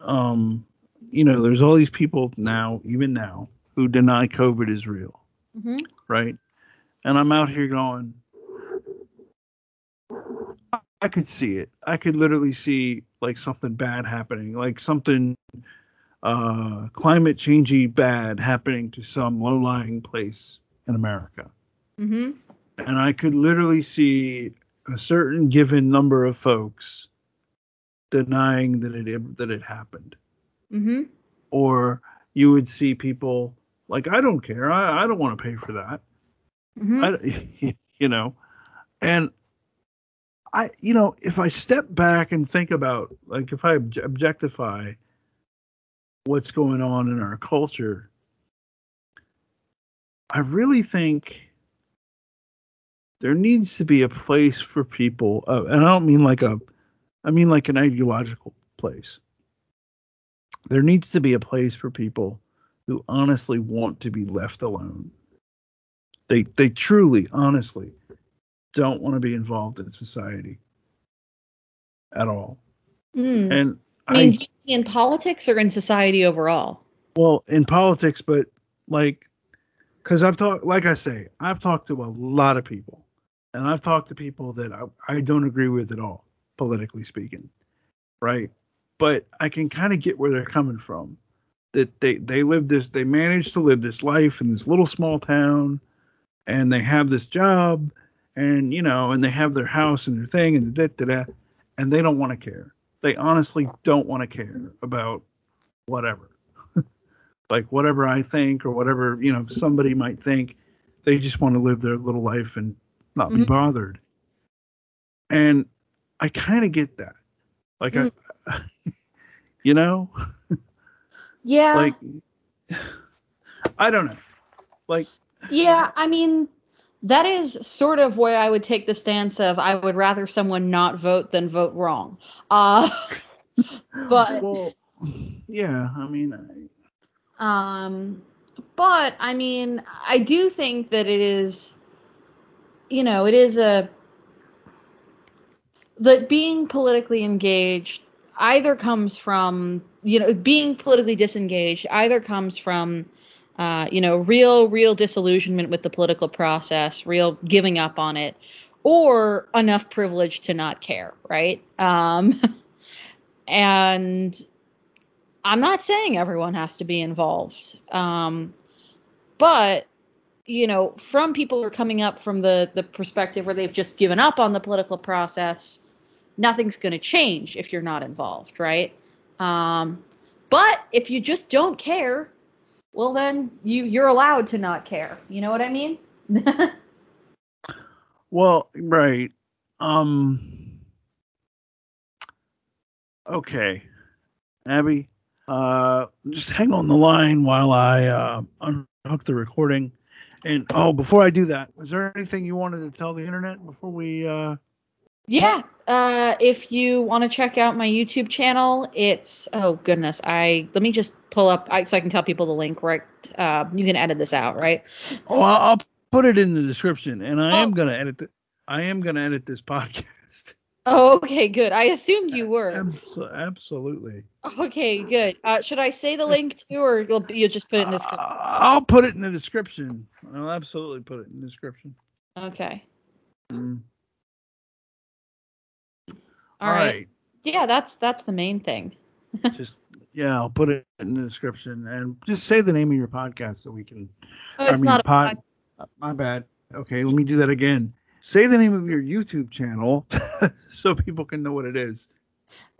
um, you know, there's all these people now, even now, who deny COVID is real, mm-hmm. right? And I'm out here going, I could see it. I could literally see like something bad happening, like something uh, climate changey bad happening to some low lying place in America. Mm-hmm. And I could literally see a certain given number of folks denying that it that it happened. Mm-hmm. Or you would see people like, I don't care. I, I don't want to pay for that. Mm-hmm. I, [LAUGHS] you know, and I, you know, if I step back and think about, like, if I objectify what's going on in our culture, I really think there needs to be a place for people, uh, and I don't mean like a, I mean like an ideological place. There needs to be a place for people who honestly want to be left alone. They they truly, honestly, don't want to be involved in society at all. Mm. And I mean, I, in politics or in society overall? Well, in politics, but like, because I've talked, like I say, I've talked to a lot of people, and I've talked to people that I, I don't agree with at all, politically speaking, right? But I can kind of get where they're coming from. That they they live this, they manage to live this life in this little small town, and they have this job, and you know, and they have their house and their thing and da da da, and they don't want to care. They honestly don't want to care about whatever. [LAUGHS] like whatever I think or whatever, you know, somebody might think. They just want to live their little life and not mm-hmm. be bothered. And I kind of get that. Like mm. I [LAUGHS] you know? Yeah. Like, [SIGHS] I don't know. Like. Yeah, I mean, that is sort of where I would take the stance of I would rather someone not vote than vote wrong. Uh, [LAUGHS] but. Well, yeah, I mean. I, um, but I mean, I do think that it is, you know, it is a that being politically engaged either comes from you know being politically disengaged either comes from uh, you know real real disillusionment with the political process real giving up on it or enough privilege to not care right? Um, [LAUGHS] and i'm not saying everyone has to be involved um, but you know from people who are coming up from the the perspective where they've just given up on the political process nothing's going to change if you're not involved, right? Um, but if you just don't care, well then you you're allowed to not care. You know what I mean? [LAUGHS] well, right. Um Okay. Abby, uh just hang on the line while I uh unhook the recording. And oh, before I do that, was there anything you wanted to tell the internet before we uh yeah. Uh, if you want to check out my YouTube channel, it's oh goodness, I let me just pull up I, so I can tell people the link. Right, uh, you can edit this out, right? Oh, I'll put it in the description, and I oh. am gonna edit. The, I am gonna edit this [LAUGHS] podcast. Oh, okay, good. I assumed you were. Abs- absolutely. Okay, good. Uh, should I say the link too, or you'll you'll just put it in the description? Uh, I'll put it in the description. I'll absolutely put it in the description. Okay. Mm. All right. right. Yeah, that's that's the main thing. [LAUGHS] just yeah, I'll put it in the description and just say the name of your podcast so we can. Oh, it's I mean, not pod, pod. My bad. Okay, let me do that again. Say the name of your YouTube channel [LAUGHS] so people can know what it is.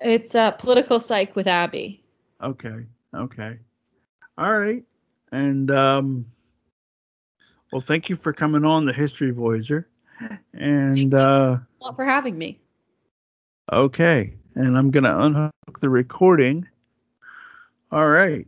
It's uh, Political Psych with Abby. Okay. Okay. All right. And um, well, thank you for coming on the History Voyager. And uh, for having me. Okay, and I'm going to unhook the recording. All right.